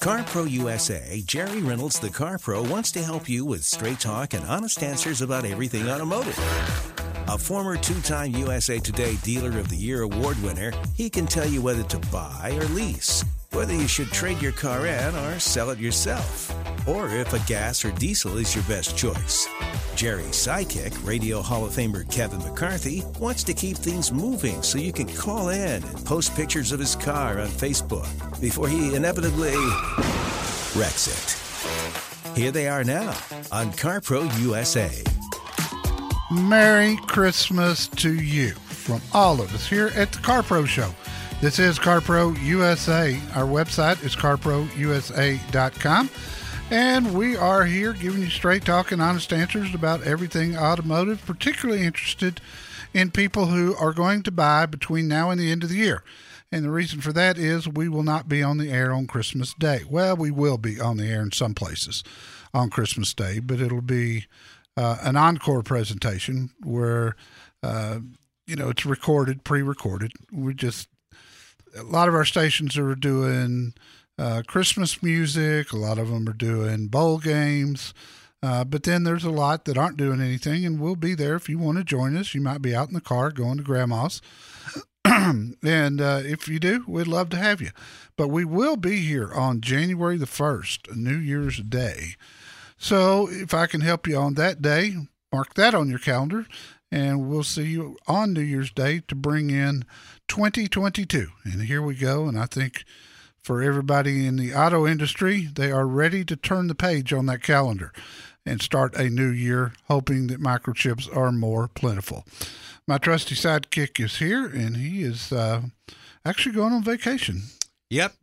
Car Pro USA, Jerry Reynolds, the Car Pro, wants to help you with straight talk and honest answers about everything automotive. A former two time USA Today Dealer of the Year award winner, he can tell you whether to buy or lease, whether you should trade your car in or sell it yourself, or if a gas or diesel is your best choice. Jerry's sidekick, Radio Hall of Famer Kevin McCarthy, wants to keep things moving so you can call in and post pictures of his car on Facebook before he inevitably wrecks it. Here they are now on CarPro USA. Merry Christmas to you from all of us here at the CarPro Show. This is CarPro USA. Our website is carprousa.com. And we are here giving you straight talk and honest answers about everything automotive, particularly interested in people who are going to buy between now and the end of the year. And the reason for that is we will not be on the air on Christmas Day. Well, we will be on the air in some places on Christmas Day, but it'll be uh, an encore presentation where, uh, you know, it's recorded, pre recorded. We just, a lot of our stations are doing uh, Christmas music. A lot of them are doing bowl games. Uh, but then there's a lot that aren't doing anything, and we'll be there if you want to join us. You might be out in the car going to grandma's. and uh, if you do, we'd love to have you. But we will be here on January the 1st, New Year's Day. So if I can help you on that day, mark that on your calendar, and we'll see you on New Year's Day to bring in 2022. And here we go. And I think for everybody in the auto industry. They are ready to turn the page on that calendar and start a new year, hoping that microchips are more plentiful. My trusty sidekick is here, and he is uh, actually going on vacation. Yep.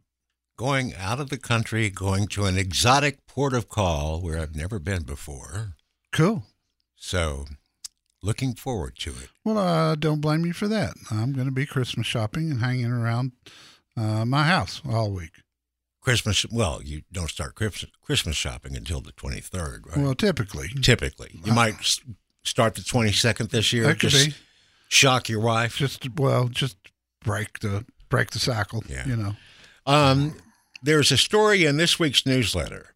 Going out of the country, going to an exotic port of call where I've never been before. Cool. So, looking forward to it. Well, I uh, don't blame you for that. I'm going to be Christmas shopping and hanging around uh, my house all week. Christmas, well, you don't start Christmas shopping until the 23rd, right? Well, typically. Typically. You uh, might start the 22nd this year. That could just be. Shock your wife. Just, well, just break the break the cycle, yeah. you know. Um, there's a story in this week's newsletter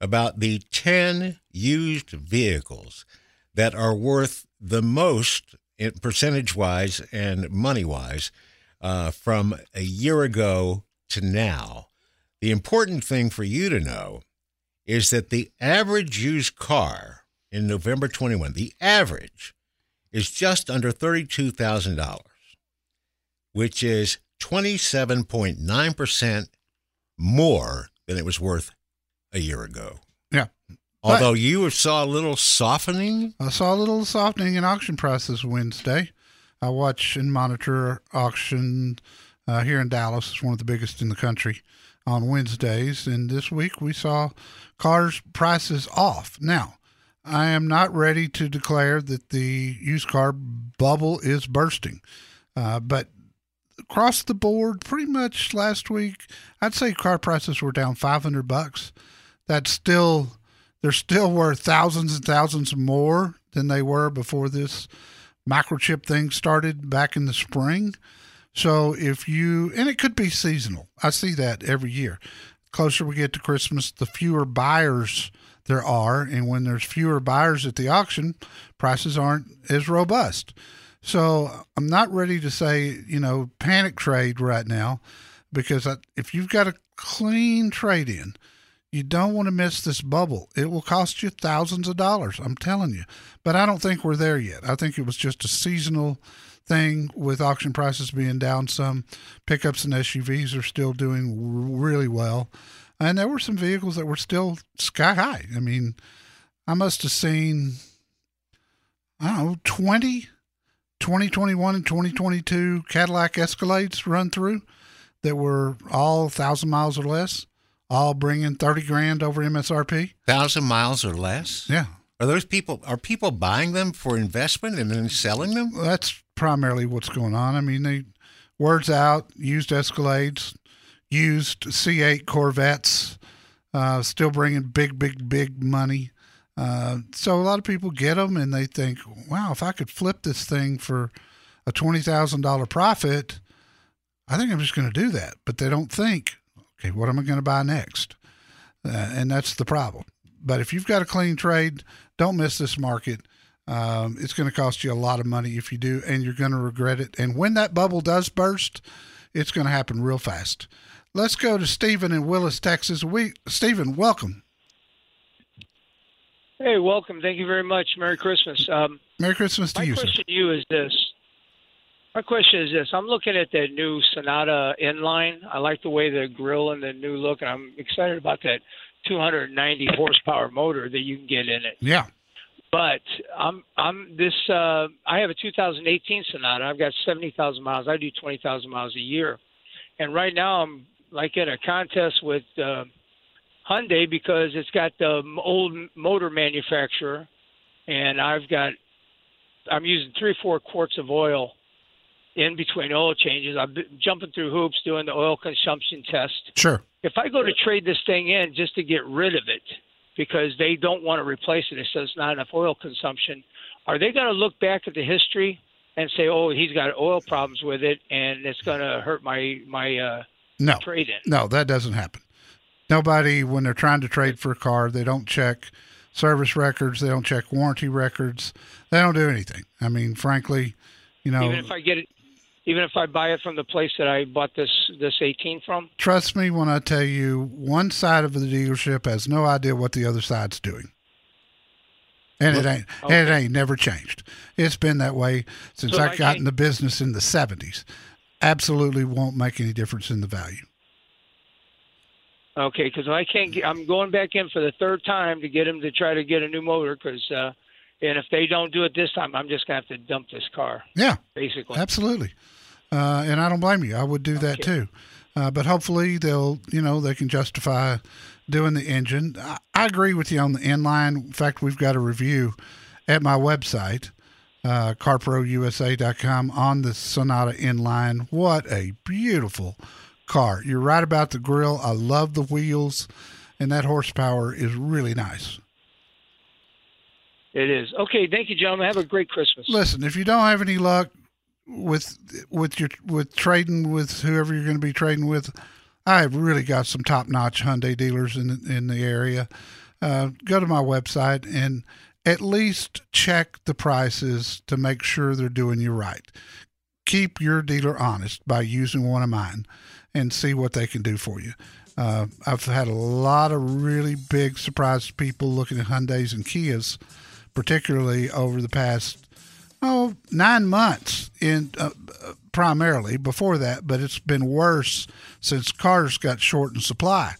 about the 10 used vehicles that are worth the most percentage wise and money wise uh, from a year ago to now. The important thing for you to know is that the average used car in November 21, the average is just under $32,000, which is 27.9% more than it was worth a year ago. Yeah. Although but you saw a little softening? I saw a little softening in auction prices Wednesday. I watch and monitor auction uh, here in Dallas. It's one of the biggest in the country on Wednesdays. And this week we saw cars prices off. Now, I am not ready to declare that the used car bubble is bursting, uh, but across the board, pretty much last week, I'd say car prices were down 500 bucks. That's still they're still worth thousands and thousands more than they were before this microchip thing started back in the spring. So if you, and it could be seasonal. I see that every year. closer we get to Christmas, the fewer buyers there are. And when there's fewer buyers at the auction, prices aren't as robust. So I'm not ready to say, you know, panic trade right now because I, if you've got a clean trade in, you don't want to miss this bubble. It will cost you thousands of dollars, I'm telling you. But I don't think we're there yet. I think it was just a seasonal thing with auction prices being down some. Pickups and SUVs are still doing really well. And there were some vehicles that were still sky high. I mean, I must have seen, I don't know, 20, 2021 and 2022 Cadillac Escalades run through that were all 1,000 miles or less all bringing 30 grand over MSRP. Thousand miles or less? Yeah. Are those people, are people buying them for investment and then selling them? Well, that's primarily what's going on. I mean, they, words out, used Escalades, used C8 Corvettes, uh, still bringing big, big, big money. Uh, so a lot of people get them and they think, wow, if I could flip this thing for a $20,000 profit, I think I'm just going to do that. But they don't think, okay, what am I going to buy next? uh, and that's the problem. But if you've got a clean trade, don't miss this market. Um, it's going to cost you a lot of money if you do, and you're going to regret it. And when that bubble does burst, it's going to happen real fast. Let's go to Stephen in Willis, Texas. We Stephen, welcome. Hey, welcome. Thank you very much. Merry Christmas. Um, Merry Christmas to my you, My question sir. to you is this. My question is this. I'm looking at the new Sonata N Line. I like the way the grill and the new look, and I'm excited about that 290 horsepower motor that you can get in it. Yeah. But I'm I'm this uh I have a 2018 Sonata. I've got 70,000 miles. I do 20,000 miles a year. And right now I'm like in a contest with uh Hyundai because it's got the old motor manufacturer and I've got I'm using 3 4 quarts of oil in between oil changes. I'm jumping through hoops doing the oil consumption test Sure. if I go to trade this thing in just to get rid of it because they don't want to replace it, it says not enough oil consumption, are they going to look back at the history and say, "Oh, he's got oil problems with it, and it's going to hurt my my uh, No. trade in"? No, that doesn't happen. Nobody, when they're trying to trade for a car, they don't check service records. They don't check warranty records. They don't do anything. I mean, frankly, you know, Even if I get it, even if I buy it from the place that I bought this this 18 from. trust me when I tell you, one side of the dealership has no idea what the other side's doing. And it ain't, and it ain't never changed. It's been that way since So I I got in the business in the seventies. Absolutely won't make any difference in the value. Okay, because I can't. Get, I'm going back in for the third time to get him to try to get a new motor. Because uh, and if they don't do it this time, I'm just gonna have to dump this car. Yeah, Basically. Absolutely. Uh, and I don't blame you. I would do that too. Uh, but hopefully they'll, you know, they can justify doing the engine. I, I agree with you on the N Line. In fact, we've got a review at my website, uh, carprousa.com on the Sonata N Line. What a beautiful car. You're right about the grill. I love the wheels and that horsepower is really nice. It is. Okay, thank you, gentlemen. Have a great Christmas. Listen, if you don't have any luck with with your with trading with whoever you're going to be trading with, I've really got some top notch Hyundai dealers in in the area. Uh, go to my website and at least check the prices to make sure they're doing you right. Keep your dealer honest by using one of mine and see what they can do for you. Uh, I've had a lot of really big surprise people looking at Hyundais and Kias, particularly over the past oh nine months in uh, primarily before that, but it's been worse since cars got short in supply.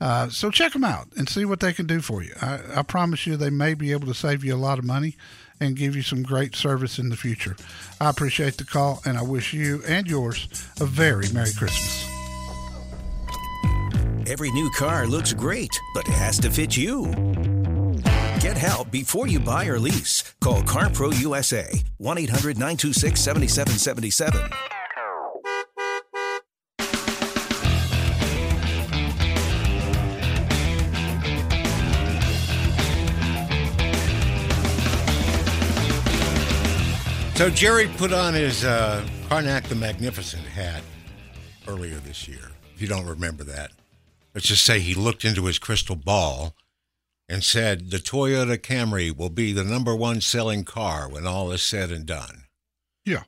Uh, so check them out and see what they can do for you. I, I promise you, they may be able to save you a lot of money and give you some great service in the future. I appreciate the call, and I wish you and yours a very Merry Christmas. Every new car looks great, but it has to fit you. Get help before you buy or lease. Call CarPro USA 1 800 926 7777. So Jerry put on his uh, Karnak the Magnificent hat earlier this year. If you don't remember that, let's just say he looked into his crystal ball and said the Toyota Camry will be the number one selling car when all is said and done. Yeah.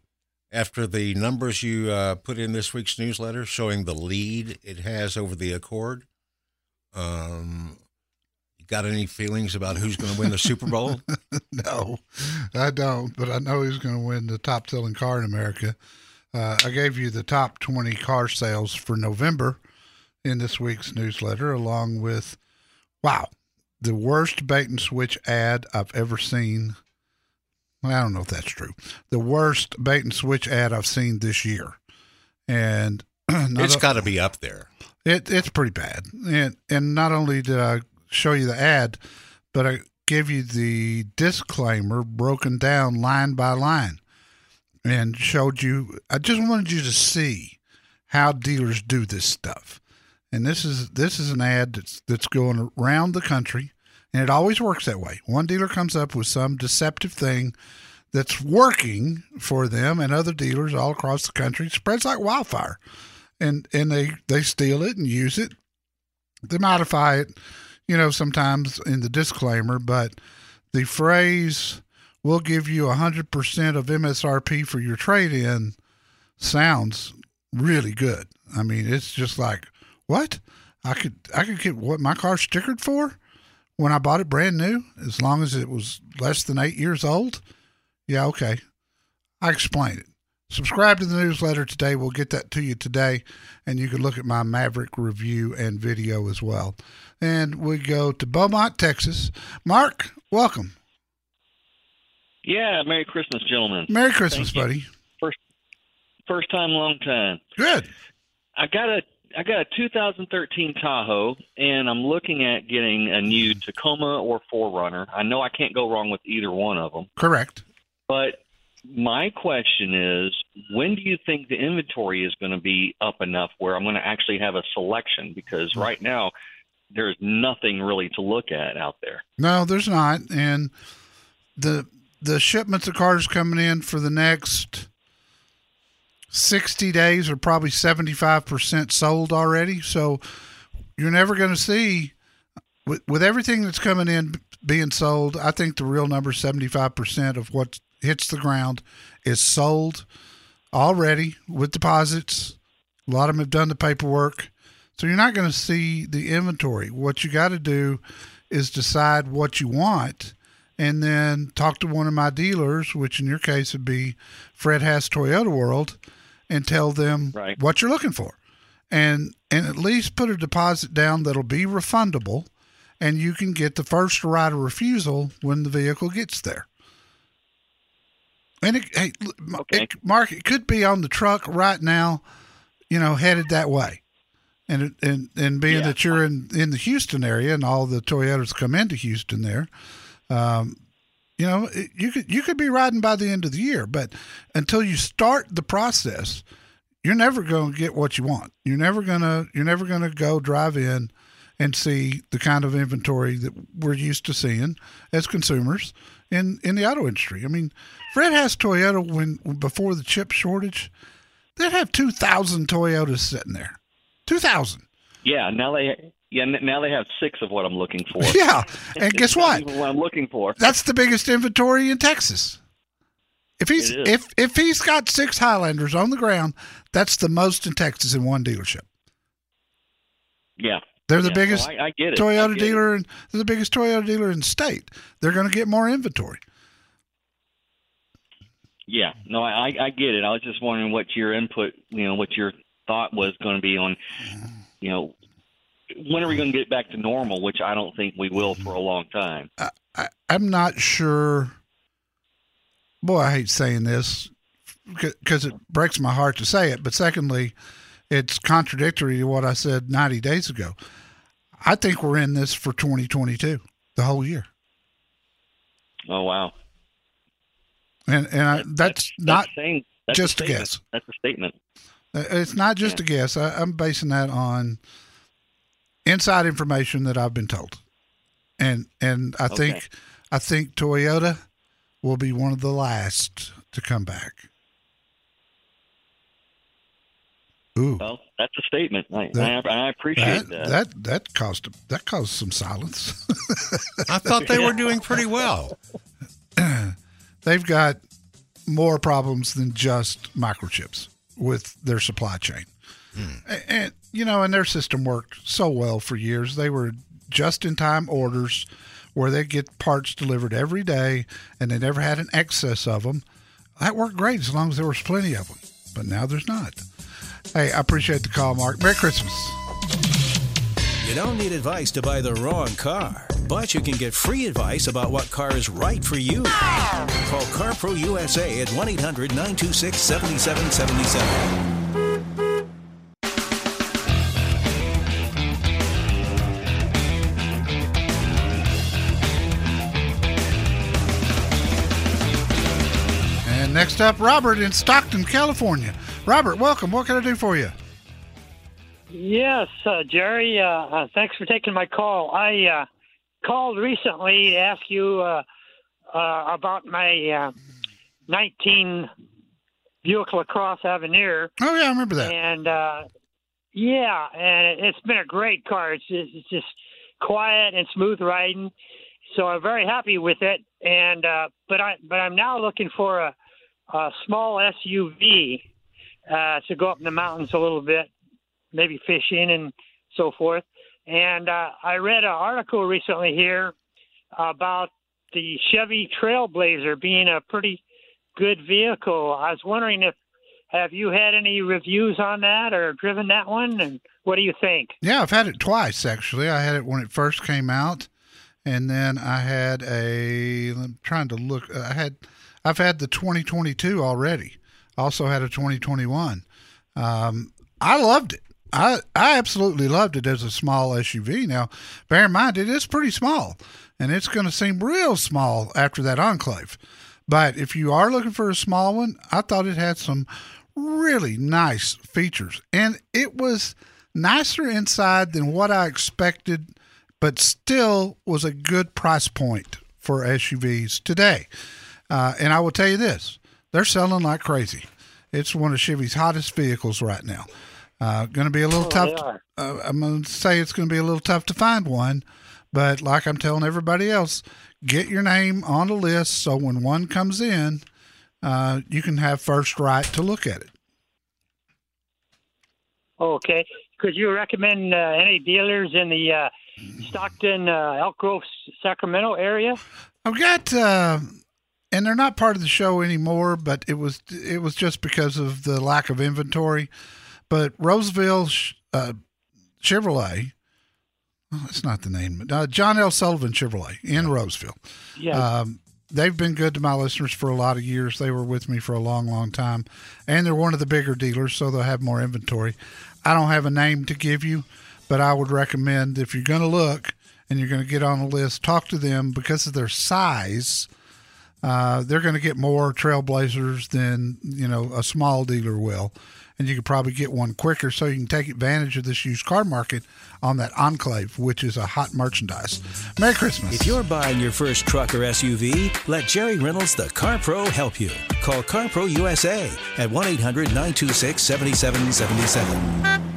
After the numbers you uh, put in this week's newsletter showing the lead it has over the Accord, um, you got any feelings about who's going to win the Super Bowl? no, I don't, but I know he's going to win the top selling car in America. Uh, I gave you the top 20 car sales for November in this week's newsletter, along with, wow, the worst bait and switch ad I've ever seen. Well, I don't know if that's true. The worst bait and switch ad I've seen this year. And it's got to be up there. it it's pretty bad. And and not only did I show you the ad, but I gave you the disclaimer broken down line by line and showed you I just wanted you to see how dealers do this stuff. And this is this is an ad that's that's going around the country and it always works that way. One dealer comes up with some deceptive thing that's working for them and other dealers all across the country. Spreads like wildfire and and they they steal it and use it They modify it, you know, sometimes in the disclaimer, but the phrase "We'll give you 100% of MSRP for your trade-in" sounds really good. I mean, it's just like, what? I could I could get what my car stickered for when I bought it brand new, as long as it was less than eight years old. Yeah, okay. I explained it. Subscribe to the newsletter today. We'll get that to you today, and you can look at my Maverick review and video as well. And we go to Beaumont, Texas. Mark, welcome. Yeah, Merry Christmas, gentlemen. Merry Christmas, buddy. First, first time, long time. Good. I got a I got a 2013 Tahoe, and I'm looking at getting a new Tacoma or 4Runner. I know I can't go wrong with either one of them. Correct. But my question is, when do you think the inventory is going to be up enough where I'm going to actually have a selection? Because right now, there's nothing really to look at out there. No, there's not, and the the shipments of cars coming in for the next 60 days are probably 75% sold already. So you're never going to see, with, with everything that's coming in being sold, I think the real number 75% of what hits the ground is sold already with deposits. A lot of them have done the paperwork. So you're not going to see the inventory. What you got to do is decide what you want and then talk to one of my dealers, which in your case would be Fred Haas Toyota World, and tell them right. what you're looking for. And and at least put a deposit down that'll be refundable and you can get the first right of refusal when the vehicle gets there. And it, hey, okay. it, Mark, it could be on the truck right now, you know, headed that way. And and and being Yeah. that you're in in the Houston area and all the Toyotas come into Houston there, um, you know, you could you could be riding by the end of the year, but until you start the process, you're never going to get what you want. You're never gonna you're never gonna go drive in and see the kind of inventory that we're used to seeing as consumers in in the auto industry. I mean, Fred Haas Toyota when before the chip shortage, they'd have two thousand Toyotas sitting there, two thousand. Yeah, now they yeah now they have six of what I'm looking for. Yeah, and guess what? what I'm looking for. That's the biggest inventory in Texas. If he's if if he's got six Highlanders on the ground, that's the most in Texas in one dealership. Yeah, They're the Yeah, biggest I, I get it. Toyota get it. dealer and they're the biggest Toyota dealer in the state. They're going to get more inventory. Yeah, no, I I get it. I was just wondering what your input, you know, what your thought was going to be on, you know, when are we going to get back to normal? Which I don't think we will for a long time. I, I'm not sure. Boy, I hate saying this because it breaks my heart to say it. But secondly, it's contradictory to what I said 90 days ago. I think we're in this for 2022, the whole year. Oh wow, And and I, that's, not saying that's just a statement. guess. That's a statement. Uh, It's not just Yeah. a guess. I, I'm basing that on inside information that I've been told, and and I Okay. think I think Toyota will be one of the last to come back. Ooh, Well, that's a statement. I, That- I, I appreciate that that. that that caused that caused some silence. I thought they were doing pretty well. They've got more problems than just microchips with their supply chain. Hmm. A- And, you know, and their system worked so well for years. They were just in time orders where they get parts delivered every day and they never had an excess of them. That worked great as long as there was plenty of them. But now there's not. Hey, I appreciate the call, Mark. Merry Christmas. You don't need advice to buy the wrong car, but you can get free advice about what car is right for you. Call CarPro USA at 1 800 926 7777. Next up, Robert in Stockton, California. Robert, welcome. What can I do for you? Yes, uh, Jerry. Uh, uh, thanks for taking my call. I uh, called recently to ask you uh, uh, about my uh, 19 Buick Lacrosse Avenir, Oh, yeah, I remember that. and uh, Yeah, and it's been a great car. It's just, it's just quiet and smooth riding, so I'm very happy with it. And uh, but I but I'm now looking for a, a small SUV uh, to go up in the mountains a little bit, maybe fishing and so forth. And uh, I read an article recently here about the Chevy Trailblazer being a pretty good vehicle. I was wondering if have you had any reviews on that or driven that one? And what do you think? Yeah, I've had it twice actually. I had it when it first came out, and then I had a. I'm trying to look. I had. I've had the 2022 already. Also had a 2021. Um, I loved it. I I absolutely loved it as a small SUV. Now, bear in mind it is pretty small, and it's going to seem real small after that Enclave. But if you are looking for a small one, I thought it had some really nice features. And it was nicer inside than what I expected, but still was a good price point for SUVs today. Uh, and I will tell you this they're selling like crazy. It's one of Chevy's hottest vehicles right now. Uh, going to be a little Oh, tough. to- uh, I'm going to say it's going to be a little tough to find one, but like I'm telling everybody else, get your name on the list so when one comes in, uh, you can have first right to look at it. Okay. Could you recommend uh, any dealers in the uh, Stockton, uh, Elk Grove, Sacramento area? I've got, uh, and they're not part of the show anymore, but it was it was just because of the lack of inventory. But Roseville uh, Chevrolet, oh, that's not the name. Uh, John L. Sullivan Chevrolet in Roseville. Yeah. Um, they've been good to my listeners for a lot of years. They were with me for a long, long time, and they're one of the bigger dealers, so they'll have more inventory. I don't have a name to give you, but I would recommend if you're going to look and you're going to get on the list, talk to them because of their size. Uh, they're going to get more trailblazers than you know a small dealer will, and you could probably get one quicker, so you can take advantage of this used car market on that enclave, which is a hot merchandise. Merry Christmas! If you're buying your first truck or SUV, let Jerry Reynolds, the Car Pro, help you. Call CarPro USA at 1 800 926 7777.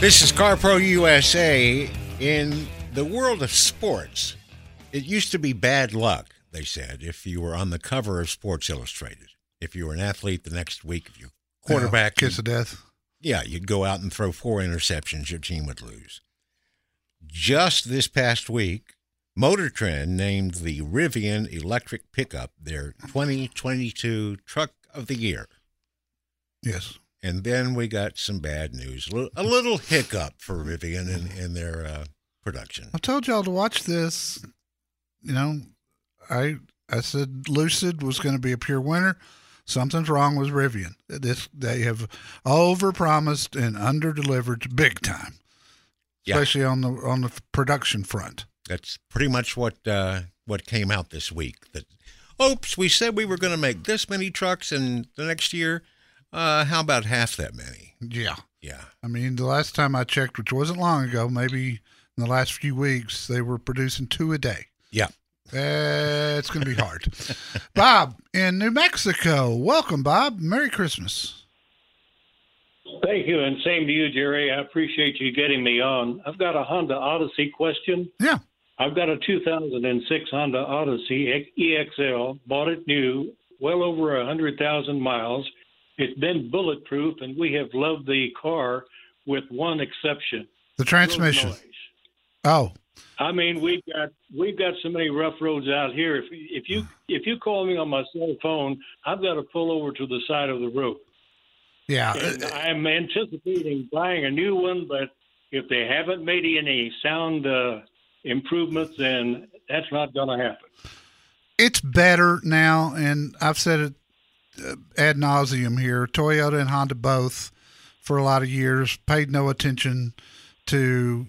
This is CarPro USA. In the world of sports, it used to be bad luck, they said, if you were on the cover of Sports Illustrated. If you were an athlete the next week, if you quarterback, Yeah, kiss of death. yeah, you'd go out and throw four interceptions, your team would lose. Just this past week, Motor Trend named the Rivian electric pickup their 2022 truck of the year. Yes. And then we got some bad news, a little, hiccup for Rivian in, in their uh, production. I told y'all to watch this. You know, I I said Lucid was going to be a pure winner. Something's wrong with Rivian. This they have overpromised and underdelivered big time, Yeah. especially on the on the production front. That's pretty much what uh, what came out this week. That, oops, we said we were going to make this many trucks, and the next year, uh, how about half that many? Yeah, Yeah, I mean the last time I checked, which wasn't long ago, maybe in the last few weeks, they were producing two a day. yeah. Uh, it's going to be hard. Bob in New Mexico, welcome, Bob. Merry Christmas. Thank you, and same to you, Jerry. I appreciate you getting me on. I've got a Honda Odyssey question. Yeah. I've got a 2006 Honda Odyssey EXL, bought it new, well over a 100,000 miles. It's been bulletproof, and we have loved the car with one exception The transmission. Oh, I mean, we've got we've got so many rough roads out here. If if you if you call me on my cell phone, I've got to pull over to the side of the road. yeah. And I'm anticipating buying a new one, but if they haven't made any sound uh, improvements, then that's not going to happen. it's better now, and I've said it Uh, ad nauseum here. Toyota and Honda both, for a lot of years, paid no attention to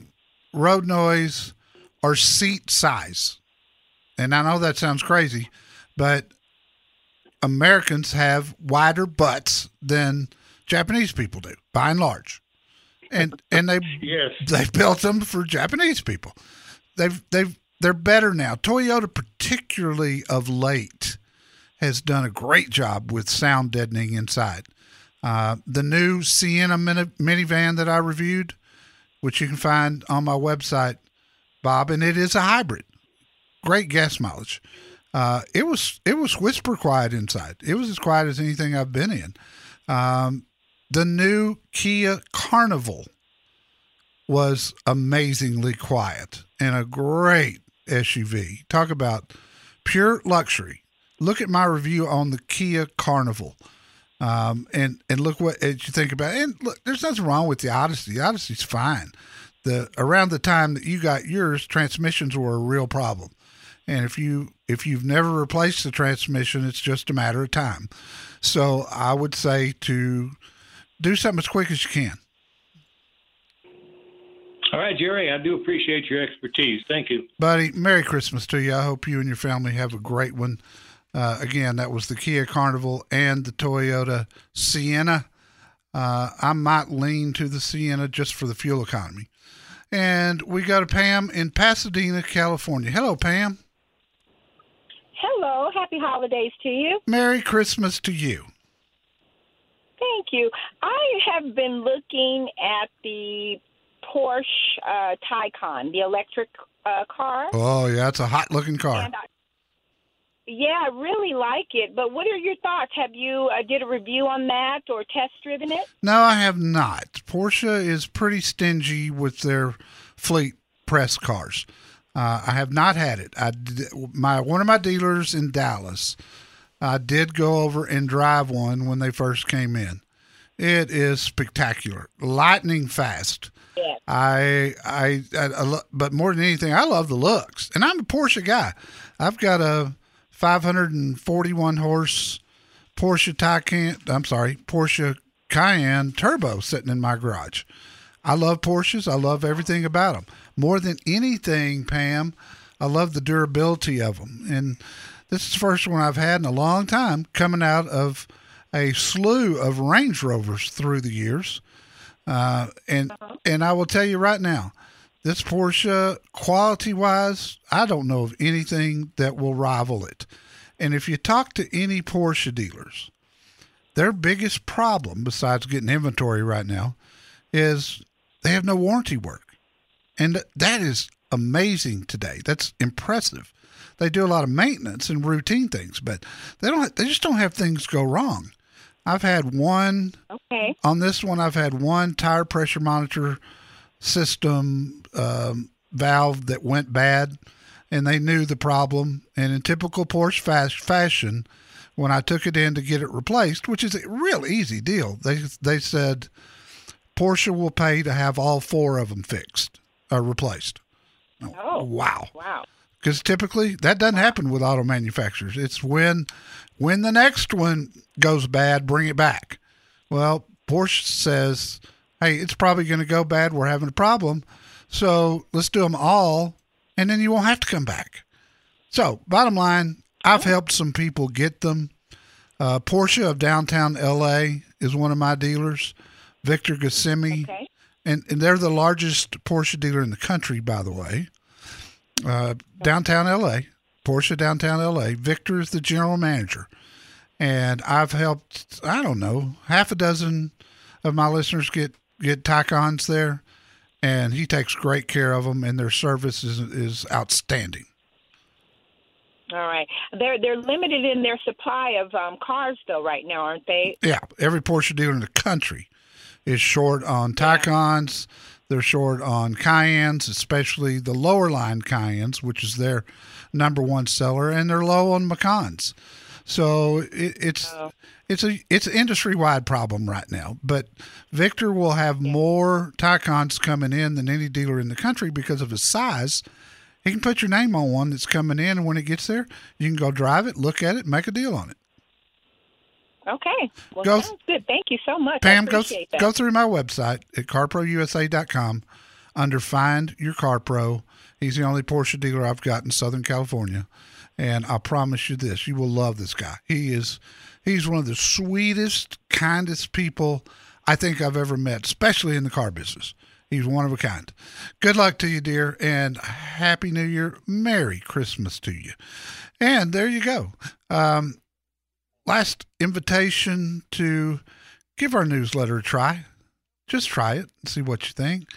road noise or seat size. And I know that sounds crazy, but Americans have wider butts than Japanese people do, by and large. And and they Yes. they built them for Japanese people. They've they've they're better now. Toyota, particularly of late, has done a great job with sound deadening inside. Uh, the new Sienna mini- minivan that I reviewed, which you can find on my website, Bob, and it is a hybrid. Great gas mileage. Uh, it was it was whisper quiet inside. It was as quiet as anything I've been in. Um, the new Kia Carnival was amazingly quiet and a great SUV. Talk about pure luxury. Look at my review on the Kia Carnival. Um, and and look what you think about. It. And look, there's nothing wrong with the Odyssey. The Odyssey's fine. The around the time that you got yours, transmissions were a real problem. And if you if you've never replaced the transmission, it's just a matter of time. So I would say to do something as quick as you can. All right, Jerry, I do appreciate your expertise. Thank you. Buddy, Merry Christmas to you. I hope you and your family have a great one. Uh, again, that was the Kia Carnival and the Toyota Sienna. Uh, I might lean to the Sienna just for the fuel economy. And we got a Pam in Pasadena, California. Hello, Pam. Hello. Happy holidays to you. Merry Christmas to you. Thank you. I have been looking at the Porsche uh, Taycan, the electric uh, car. Oh, yeah, it's a hot looking car. And I, yeah, I really like it. But what are your thoughts? Have you uh, did a review on that or test driven it? No, I have not. Porsche is pretty stingy with their fleet press cars. Uh, I have not had it. I did, my one of my dealers in Dallas. I did go over and drive one when they first came in. It is spectacular, lightning fast. Yeah. I, I, I, I but more than anything, I love the looks, and I'm a Porsche guy. I've got a 541 horse Porsche Taycan. I'm sorry, Porsche Cayenne Turbo sitting in my garage. I love Porsches. I love everything about them. More than anything, Pam, I love the durability of them. And this is the first one I've had in a long time coming out of a slew of Range Rovers through the years. Uh, and and I will tell you right now, this Porsche, quality wise, I don't know of anything that will rival it. And if you talk to any Porsche dealers, their biggest problem, besides getting inventory right now, is they have no warranty work. And that is amazing today. That's impressive. They do a lot of maintenance and routine things, but they don't they just don't have things go wrong. I've had one Okay. on this one I've had one tire pressure monitor system um, valve that went bad and they knew the problem and in typical Porsche fast fashion when I took it in to get it replaced which is a real easy deal they they said Porsche will pay to have all four of them fixed or replaced Oh. wow Wow. because typically that doesn't happen with auto manufacturers. It's when when the next one goes bad, bring it back. Well, Porsche says, "Hey, it's probably going to go bad. We're having a problem, so let's do them all, and then you won't have to come back." So, bottom line, I've helped some people get them. Uh, Porsche of downtown LA is one of my dealers. Victor Gassimi Okay. and, and they're the largest Porsche dealer in the country, by the way. Uh, downtown LA, Porsche downtown LA. Victor is the general manager, and I've helped I don't know half a dozen of my listeners get get Taycans there, and he takes great care of them, and their service is is outstanding. All right. They're they're limited in their supply of um, cars though right now, aren't they? Yeah, every Porsche dealer in the country is short on Taycans. They're short on Cayennes, especially the lower line Cayennes, which is their number one seller, and they're low on Macans. So it, it's it's a it's an industry wide problem right now. But Victor will have more Taycans coming in than any dealer in the country because of his size. He can put your name on one that's coming in, and when it gets there, you can go drive it, look at it, make a deal on it. Okay. Well, Go- sounds good. Thank you so much. Pam, go that. go through my website at carprousa.com under Find Your Car Pro. He's the only Porsche dealer I've got in Southern California, and I promise you this: you will love this guy. He is he's one of the sweetest, kindest people I think I've ever met, especially in the car business. He's one of a kind. Good luck to you, dear, and Happy New Year. Merry Christmas to you. And there you go. Um, last invitation to give our newsletter a try. Just try it and see what you think.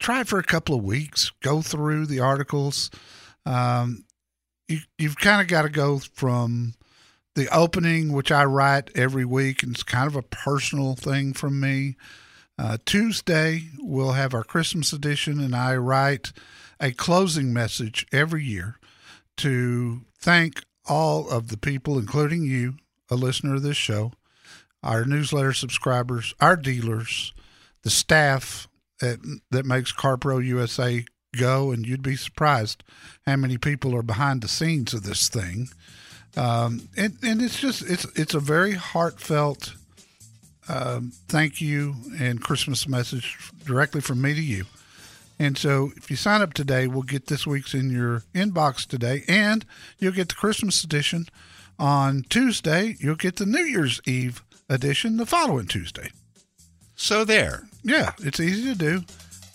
Try it for a couple of weeks. Go through the articles. Um, you, you've kind of got to go from the opening, which I write every week, and it's kind of a personal thing from me. Uh, Tuesday, we'll have our Christmas edition, and I write a closing message every year to thank all of the people, including you, a listener of this show, our newsletter subscribers, our dealers, the staff that, that makes CarPro USA go, and you'd be surprised how many people are behind the scenes of this thing. Um, and, and it's just it's it's a very heartfelt um, thank you and Christmas message directly from me to you. And so if you sign up today, we'll get this week's in your inbox today, and you'll get the Christmas edition on Tuesday. You'll get the New Year's Eve edition the following Tuesday. So there. Yeah, it's easy to do.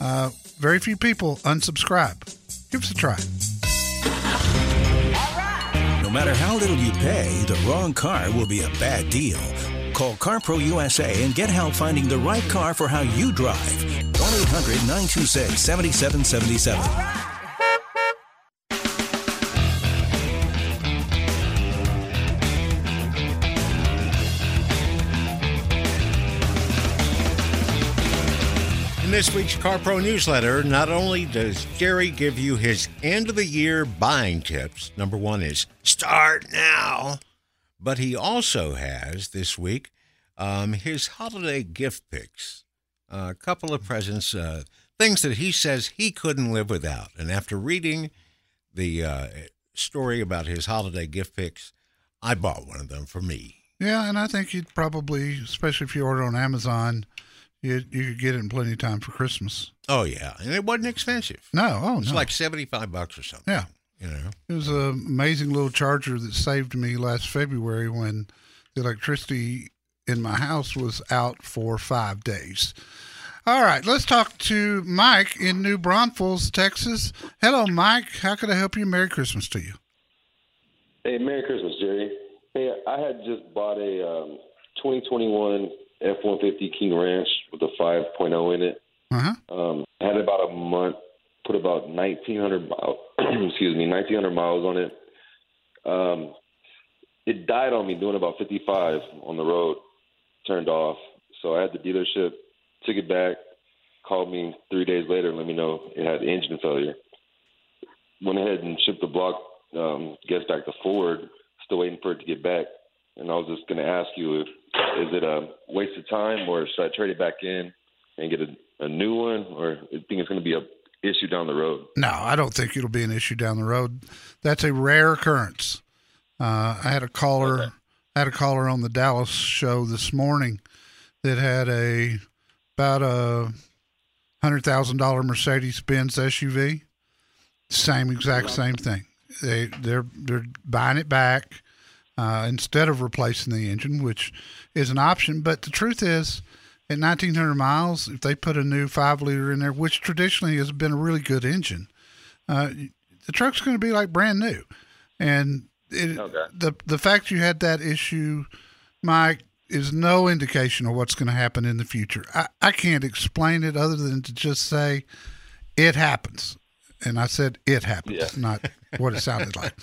Uh, very few people unsubscribe. Give us a try. No matter how little you pay, the wrong car will be a bad deal. Call CarPro USA and get help finding the right car for how you drive. 1 800 926 7777. In this week's CarPro newsletter, not only does Jerry give you his end of the year buying tips, number one is start now, but he also has this week um, his holiday gift picks. A couple of presents, uh, things that he says he couldn't live without. And after reading the uh, story about his holiday gift picks, I bought one of them for me. Yeah, and I think you'd probably, especially if you order on Amazon, you you could get it in plenty of time for Christmas. Oh yeah, and it wasn't expensive. No, oh It's no, like seventy-five bucks or something. yeah. you know. It was an amazing little charger that saved me last February when the electricity in my house was out for five days. All right, let's talk to Mike in New Braunfels, Texas. Hello, Mike. How can I help you? Merry Christmas to you. Hey, Merry Christmas, Jerry. Hey, I had just bought a um, 2021 F-150 King Ranch with a 5.0 in it. Uh huh. Um, had about a month, put about 1,900 miles, excuse me, 1,900 miles on it. Um, it died on me doing about 55 on the road, turned off. So I had the dealership, took it back, called me three days later and let me know it had engine failure. Went ahead and shipped the block, um, gets back to Ford, still waiting for it to get back. And I was just going to ask you if is it a waste of time or should I trade it back in and get a, a new one or I think it's going to be a issue down the road? No, I don't think it'll be an issue down the road. That's a rare occurrence. Uh, I had a caller, I had a caller on the Dallas show this morning that had a about a hundred thousand dollar Mercedes Benz SUV. Same exact same thing. They they're they're buying it back uh, instead of replacing the engine, which is an option. But the truth is, at 1900 miles, if they put a new five liter in there, which traditionally has been a really good engine, uh, the truck's going to be like brand new. And it, Okay. the the fact you had that issue, Mike, is no indication of what's going to happen in the future. I, I can't explain it other than to just say it happens. And I said it happens, Yeah. not what it sounded like.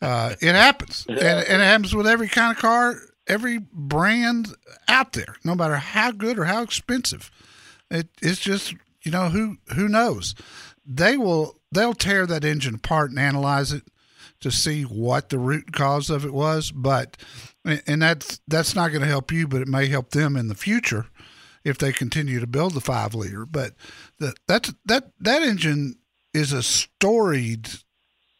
Uh, it happens, and, and it happens with every kind of car, every brand out there, no matter how good or how expensive. It, it's just you know who who knows. They will they'll tear that engine apart and analyze it to see what the root cause of it was, but and that's that's not going to help you, but it may help them in the future if they continue to build the five liter. But the, that's that that engine is a storied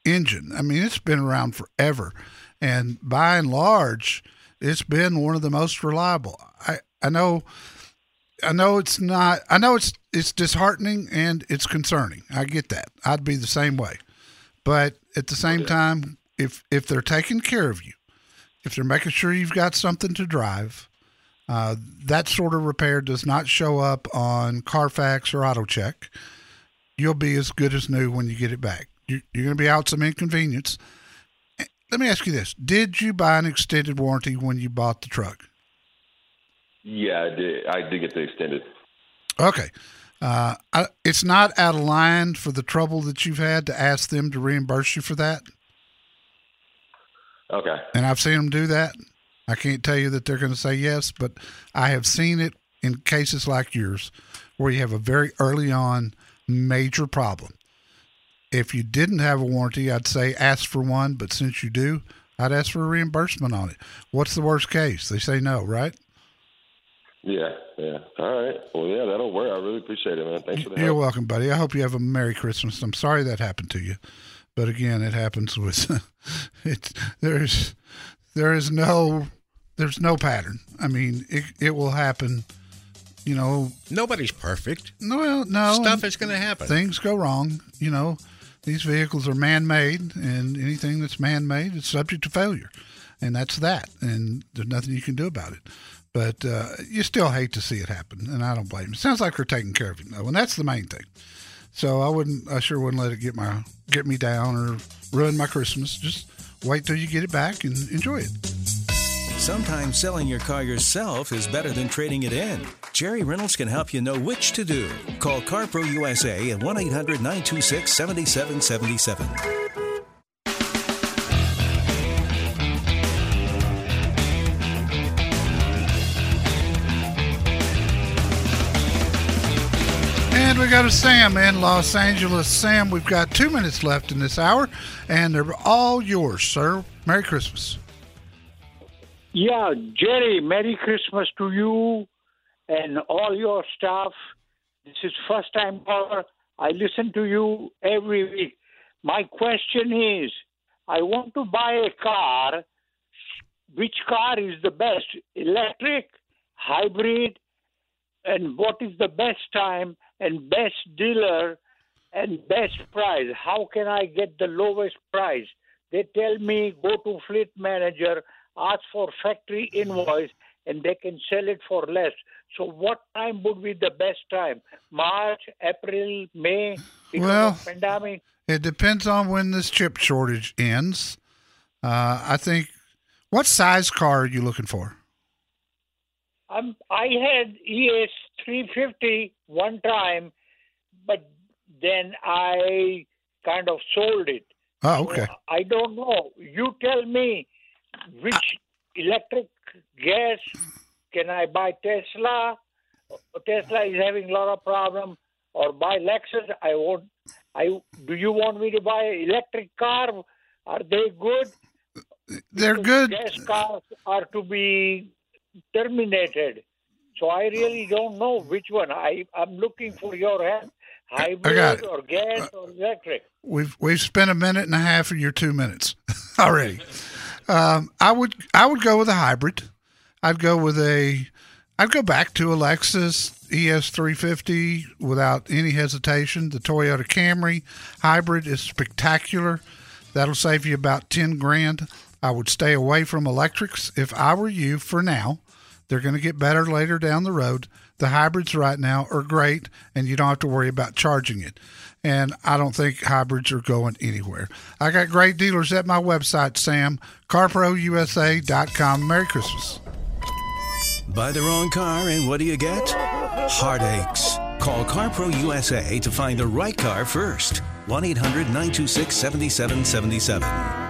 engine. I mean, it's been around forever, and by and large, it's been one of the most reliable. I I know. I know it's not. I know it's it's disheartening and it's concerning. I get that. I'd be the same way, but at the same time, if if they're taking care of you, if they're making sure you've got something to drive, Uh, that sort of repair does not show up on Carfax or AutoCheck. You'll be as good as new when you get it back. You, you're going to be out some inconvenience. Let me ask you this: Did you buy an extended warranty when you bought the truck? Yeah, I did. I did get the extended. Okay. Uh, I, it's not out of line for the trouble that you've had to ask them to reimburse you for that. Okay. And I've seen them do that. I can't tell you that they're going to say yes, but I have seen it in cases like yours where you have a very early on major problem. If you didn't have a warranty, I'd say ask for one, but since you do, I'd ask for a reimbursement on it. What's the worst case? They say no, right? Yeah, yeah. All right. Well, yeah, that'll work. I really appreciate it, man. Thanks for the You're help. welcome, buddy. I hope you have a Merry Christmas. I'm sorry that happened to you, but again, it happens with it. There's there is no there's no pattern. I mean, it it will happen. You know, Nobody's perfect. no, well, no Stuff and is going to happen. Things go wrong. You know, these vehicles are man-made, and anything that's man-made is subject to failure, and that's that. And there's nothing you can do about it. But uh, you still hate to see it happen, and I don't blame you. Sounds like they're taking care of you, though, and that's the main thing. So I wouldn't, I sure wouldn't let it get my get me down or ruin my Christmas. Just wait till you get it back and enjoy it. Sometimes selling your car yourself is better than trading it in. Jerry Reynolds can help you know which to do. Call CarPro USA at 1 800 926 7777. And we got a Sam in Los Angeles. Sam, we've got two minutes left in this hour, and they're all yours, sir. Merry Christmas. Yeah, Jerry, Merry Christmas to you and all your staff. This is first time caller. I listen to you every week. My question is, I want to buy a car. Which car is the best? Electric, hybrid, and what is the best time and best dealer and best price? How can I get the lowest price? They tell me go to fleet manager, ask for factory invoice, and they can sell it for less. So, what time would be the best time? March, April, May? Because Well- pandemic. It depends on when this chip shortage ends. Uh, I think. What size car are you looking for? Um, I had ES 350 one time, but then I kind of sold it. Oh, okay. So I don't know. You tell me which electric gas can I buy Tesla? Tesla is having a lot of problem, or buy Lexus. I want. I do you want me to buy an electric car? Are they good? They're good. Gas cars are to be terminated. So I really don't know which one. I I'm looking for your help. Hybrid it. Uh, or gas or electric. We've we've spent a minute and a half of your two minutes already. Um, I would I would go with a hybrid. I'd go with a I'd go back to a Lexus ES350 without any hesitation. The Toyota Camry hybrid is spectacular. That'll save you about 10 grand. I would stay away from electrics if I were you for now. They're going to get better later down the road. The hybrids right now are great, and you don't have to worry about charging it. And I don't think hybrids are going anywhere. I got great dealers at my website, Sam, carprousa.com. Merry Christmas. Buy the wrong car, and what do you get? Heartaches. Call CarPro USA to find the right car first. 1 800 926 7777.